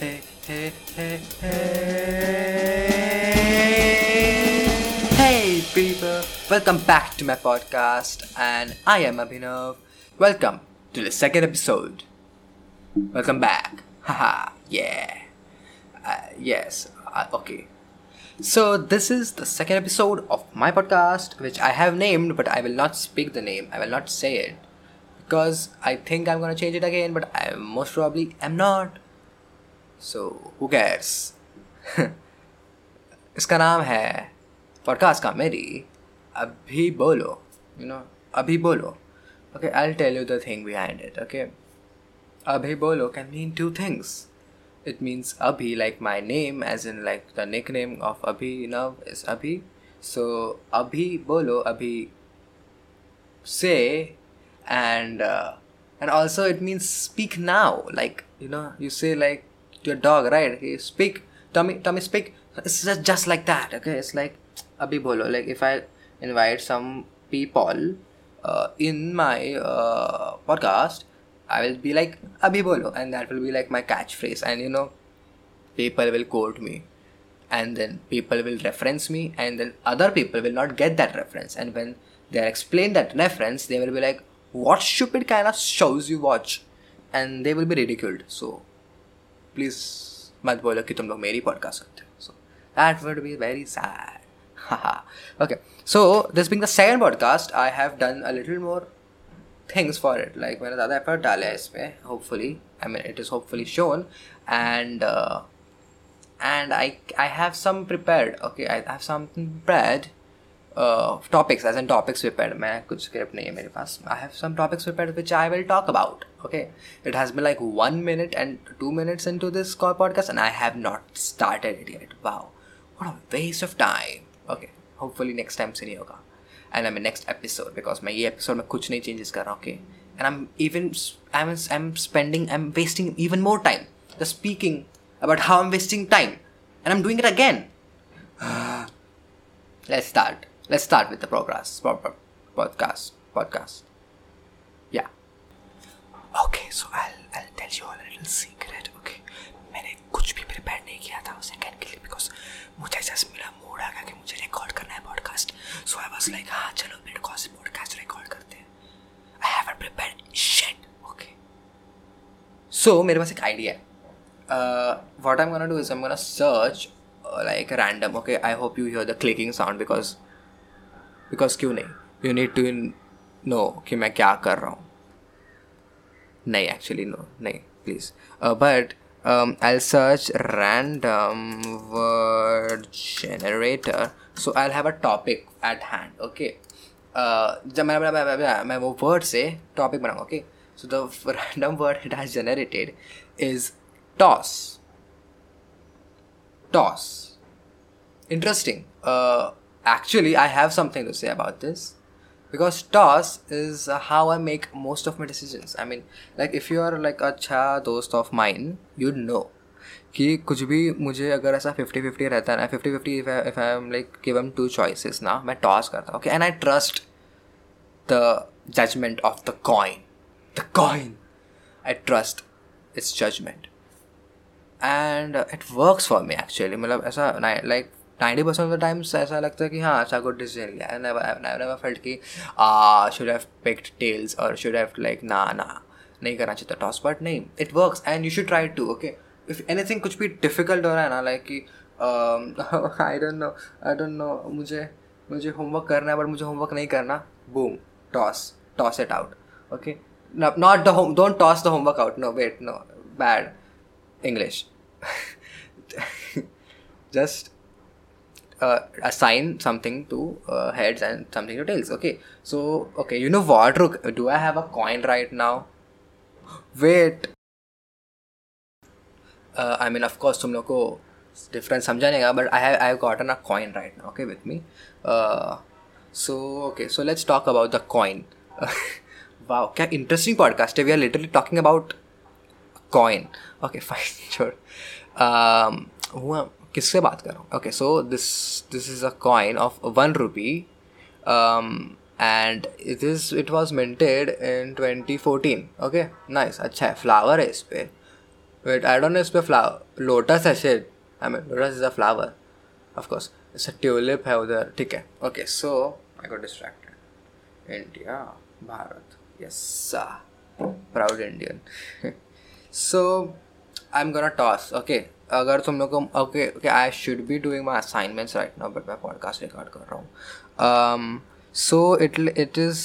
Hey, hey, hey, hey. Hey, people. Welcome back to my podcast, and I am Abhinav. Welcome to the second episode. Welcome back. Haha, yeah. Uh, yes, uh, okay. So, this is the second episode of my podcast, which I have named, but I will not speak the name. I will not say it because I think I'm gonna change it again, but I most probably am not. So, who cares? इसका नाम है podcast का मेरी अभी बोलो you know अभी बोलो okay I tell you the thing behind it okay अभी बोलो can mean two things it means abhi like my name as in like the nickname of abhinav is abhi so abhi bolo abhi say and uh, and also it means speak now like you know you say like to your dog right? Hey, speak. Tommy tommy speak. It's just, just like that okay? It's like abhi bolo. Like if i invite some people uh, in my uh, podcast I will be like Abhi bolo. And that will be like my catchphrase. And you know people will quote me. And then people will reference me. And then other people will not get that reference. And when they are explained that reference they will be like what stupid kind of shows you watch? And they will be ridiculed. So please मत बोलो कि तुम लोग मेरी podcast सुनते हो so that would be very sad haha okay so this being the second podcast I have done a little more things for it like मैंने ज़्यादा एफर्ट डाला है इसमें hopefully I mean it is hopefully shown and uh, and I I have some prepared okay I have something prepared topics as an topics prepare मैं कुछ script नहीं है मेरे पास। I have some topics prepare which I will talk about okay it has be like one minute and two minutes in to this podcast and I have not started it yet wow what a waste of time okay hopefully next time से नहीं होगा। And I mean next episode because मैं ये episode में कुछ नहीं changes कर रहा हूँ okay and I am even I am I am spending I am wasting even more time the speaking about how am wasting time and I am doing it again let's start let's start with the progress proper podcast podcast yeah okay so I'll I'll tell you a little secret okay मैंने कुछ भी prepare नहीं किया था second के लिए because मुझे just मिला मूड आ गया कि मुझे रिकॉर्ड करना है podcast so I was like हाँ चलो पॉडकास्ट पॉडकास्ट रिकॉर्ड करते हैं I have prepared shit okay so मेरे पास एक आइडिया है what I'm gonna do is I'm gonna search uh, like random. Okay, I hope you hear the clicking sound because because क्यों नहीं you need to know कि मैं क्या कर रहा हूँ नहीं actually no नहीं please uh, but um, I'll search random word generator so I'll have a topic at hand okay uh, जब मैं मैं, मैं, मैं, मैं वो word से topic बनाऊँ okay so the random word it has generated is toss toss interesting uh, actually i have something to say about this because toss is uh, how i make most of my decisions i mean like if you are like a अच्छा दोस्त of mine you'd know कि कुछ भी मुझे अगर ऐसा fifty fifty रहता है ना fifty fifty if I am like give em two choices ना मैं टॉस करता हूँ okay and I trust the judgement of the coin the coin I trust its judgement and it works for me actually मतलब ऐसा like ninety percent of the times ऐसा लगता है कि हाँ अच्छा गुड डिसीज़न लिया एंड नेवर फेल्ट कि शुड हैव पिक्ड टेल्स और शुड हैव लाइक ना ना, नहीं करना चाहिए टॉस बट नहीं it works and you should try to okay if anything कुछ भी डिफ़िकल्ट हो रहा है ना लाइक कि I don't know I don't know मुझे मुझे होमवर्क करना है बट मुझे होमवर्क नहीं करना boom toss toss it out okay not the home don't toss the homework out no wait no bad English Just uh, assign something to uh, heads and something to tails. Okay. So, okay, you know what? Rook, do I have a coin right now? Wait. Uh, I mean, of course, तुम लोग को difference समझा नहीं but I have I have gotten a coin right now. Okay, with me. Uh, so okay, so let's talk about the coin. wow, क्या interesting podcast है. We are literally talking about coin. Okay, fine, sure. Um, हुआ किससे बात कर रहा हूँ? Okay so this this is a coin of one rupee and it is it was minted in twenty fourteen okay nice अच्छा है flower है इस पर वेट आई डोंट नो इस पर फ्लावर लोटस है shade I mean lotus is a flower of course it's a tulip है उधर, ठीक है। Okay so I got distracted India Bharat yes proud Indian so I am gonna toss okay अगर तुम लोग को okay okay I should be doing my assignments right now but मैं podcast record कर रहा हूँ so it it is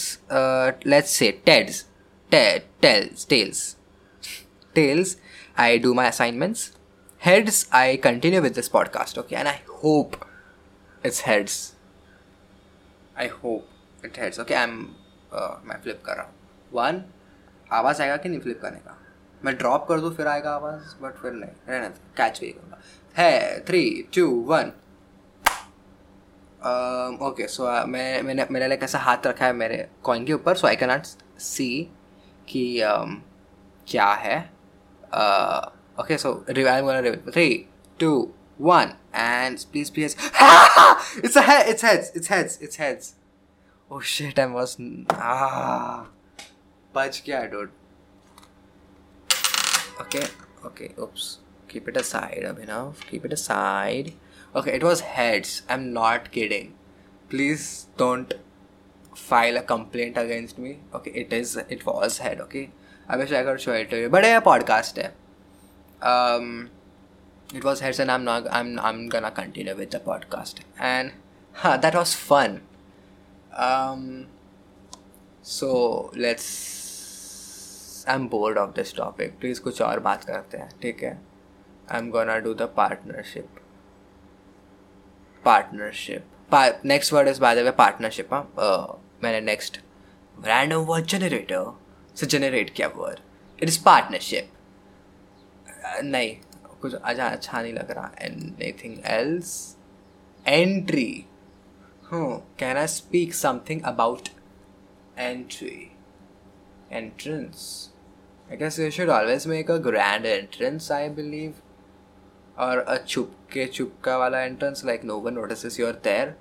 let's say TEDs tails tails tails I do my assignments. Heads, I continue with this podcast, okay? And I hope it's heads. I hope it heads. Okay, I'm uh, मैं flip कर रहा हूँ one आवाज़ आएगा कि नहीं flip करने का मैं ड्रॉप कर दूँ फिर आएगा आवाज़ बट फिर नहीं रहने कैच भी करूँगा। है three two one okay so मैं मैंने मेरे लिए कैसा हाथ रखा है मेरे कॉइन के ऊपर सो आई कैन नॉट सी कि um, क्या है। Okay so revive three two one and please please it's it's heads it's heads it's heads oh shit I was बच गया don't Okay. Okay. Oops. Keep it aside, Abhinav. Keep it aside. Okay, it was heads. I'm not kidding. Please don't file a complaint against me. Okay, it is. It was head. Okay. I wish I could show it to you, but yeah, podcast. Um, it was heads, and I'm not. I'm I'm gonna continue with the podcast, and huh, that was fun. Um, so let's. I am bored of this topic please कुछ और बात करते हैं, ठीक है? I am gonna do the partnership partnership next word is by the way partnership हाँ? मैंने next random word generator से जनरेट किया वर्ड इट इज़ पार्टनरशिप नहीं, कुछ अच्छा अच्छा नहीं लग रहा. Anything else entry can I speak something about entry entrance I guess you should always make a grand entrance I believe or a chupke chupka wala entrance like no one notices you're there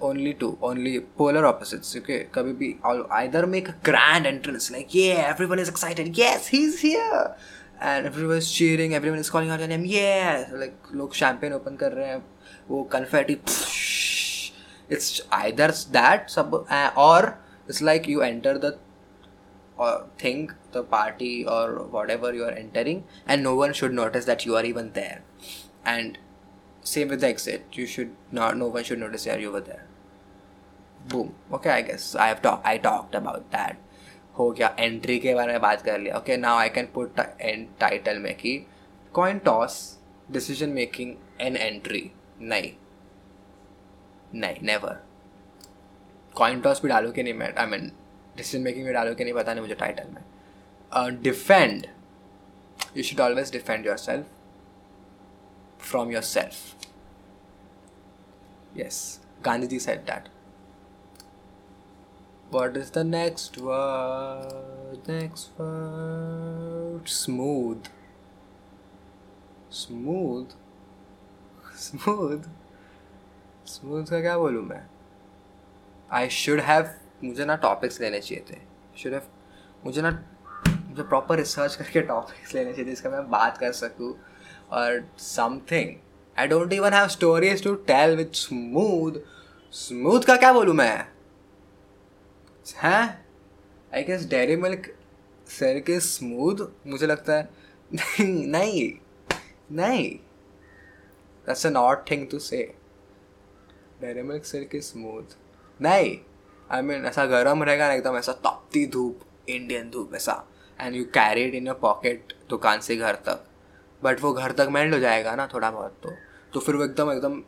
only two only polar opposites okay kabhi bhi I'll either make a grand entrance like yeah everyone is excited yes he's here and everyone is cheering everyone is calling out your name yeah like लोग champagne open कर रहे हैं वो confetti it's either that sub uh, or it's like you enter the uh, thing the party or whatever you are entering and no one should notice that you are even there and same with the exit you should not no one should notice that you were there boom okay i guess i have talked i talked about that हो गया entry के बारे में बात कर लिया okay now I can put and title में कि coin toss decision making an entry नहीं नहीं नेवर कॉइन टॉस भी डालू कि नहीं मैं आई मीन डिसीज़न मेकिंग भी डालू कि नहीं पता नहीं मुझे टाइटल में defend you should always defend yourself from yourself yes Gandhi ji said that What is the next word? Next word. Smooth. Smooth. Smooth. Smooth का क्या बोलूँ मैं आई शुड हैव मुझे ना टॉपिक्स लेने चाहिए थे। शुड मुझे ना, मुझे प्रॉपर रिसर्च करके टॉपिक्स लेने चाहिए थे जिसका मैं बात कर सकूँ। और something I don't even have stories to tell with smooth smooth का क्या बोलूँ मैं? हैं? आई गेस डेरी मिल्क सर के स्मूथ मुझे लगता है, नहीं नहीं that's an odd thing to say Dairy Milk sir के स्मूथ नहीं। आई मीन ऐसा गर्म रहेगा ना एकदम, ऐसा तपती धूप इंडियन धूप ऐसा। And you carry it in your pocket दुकान से घर तक। बट वो घर तक मेल्ट हो जाएगा ना थोड़ा बहुत तो। तो फिर वो एकदम एकदम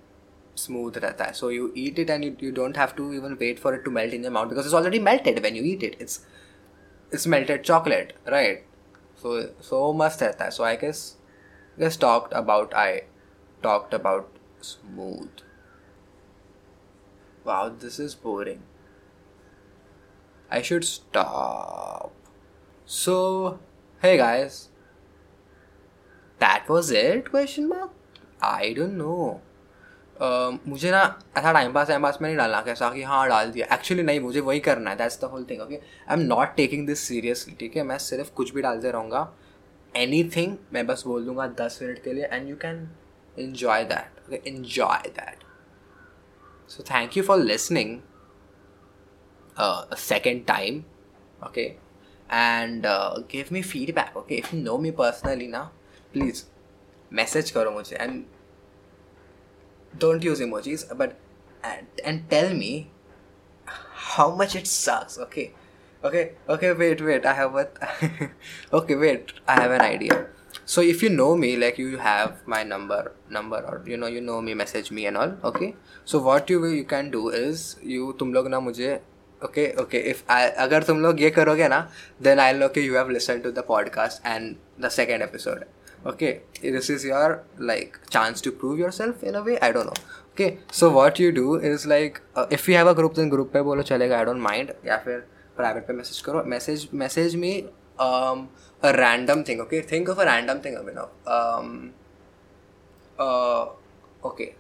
स्मूथ रहता है। So you eat it and you don't have to even wait for it to melt in your because it's already melted when you eat it it's it's melted chocolate right so so मस्त रहता है। So I guess guess talked about I talked about smooth wow this is boring I should stop. So, hey guys. That was it, question mark? I don't know. मुझे ना ऐसा time pass time pass में नहीं डालना, कैसा कि हाँ डाल दिया। एक्चुअली नहीं, मुझे वही करना है that's the whole thing okay I am not taking this seriously ठीक है? मैं सिर्फ़ कुछ भी डालते रहूँगा। एनी थिंग मैं बस बोल दूँगा दस मिनट के लिए and you can enjoy that okay enjoy that so thank you for listening. uh, a second time okay and uh, give me feedback okay if you know me personally now please message karo mujhe and don't use emojis but and, and tell me how much it sucks okay okay okay wait wait i have what okay wait i have an idea so if you know me like you have my number number or you know you know me message me and all okay so what you you can do is you तुम लोग ना मुझे okay okay if I अगर तुम लोग ये करोगे ना देन आई नो कि you have listen to the podcast and the second episode okay this is your like chance to prove yourself in a way I don't know okay so what you do is like if you have a group then group पे बोलो, चलेगा I don't mind या फिर private पे message करो. Message message me a random thing okay think of a random thing अभी now okay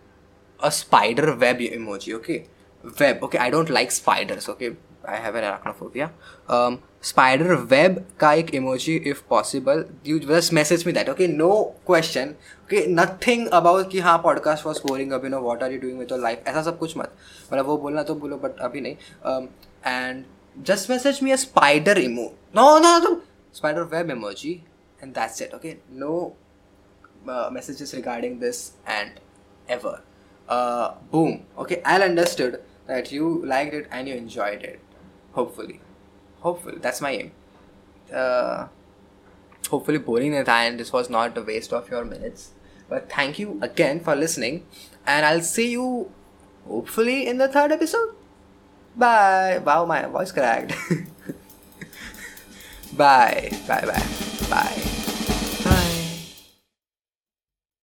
a spider web emoji okay web okay i don't like spiders okay i have an arachnophobia um spider web ka ek emoji if possible you just message me that okay no question okay nothing about कि हाँ podcast was boring अभी no what are you doing with your life ऐसा सब कुछ मत मतलब वो बोलना तो बोलो but अभी नहीं um, and just message me a spider emo no no no spider web emoji and that's it okay no uh, messages regarding this and ever uh, boom okay i understood that you liked it and you enjoyed it. Hopefully. Hopefully. That's my aim. Uh, hopefully boring and this was not a waste of your minutes. But thank you again for listening. And i'll see you hopefully in the third episode. Bye. Wow my voice cracked. Bye. Bye bye. Bye.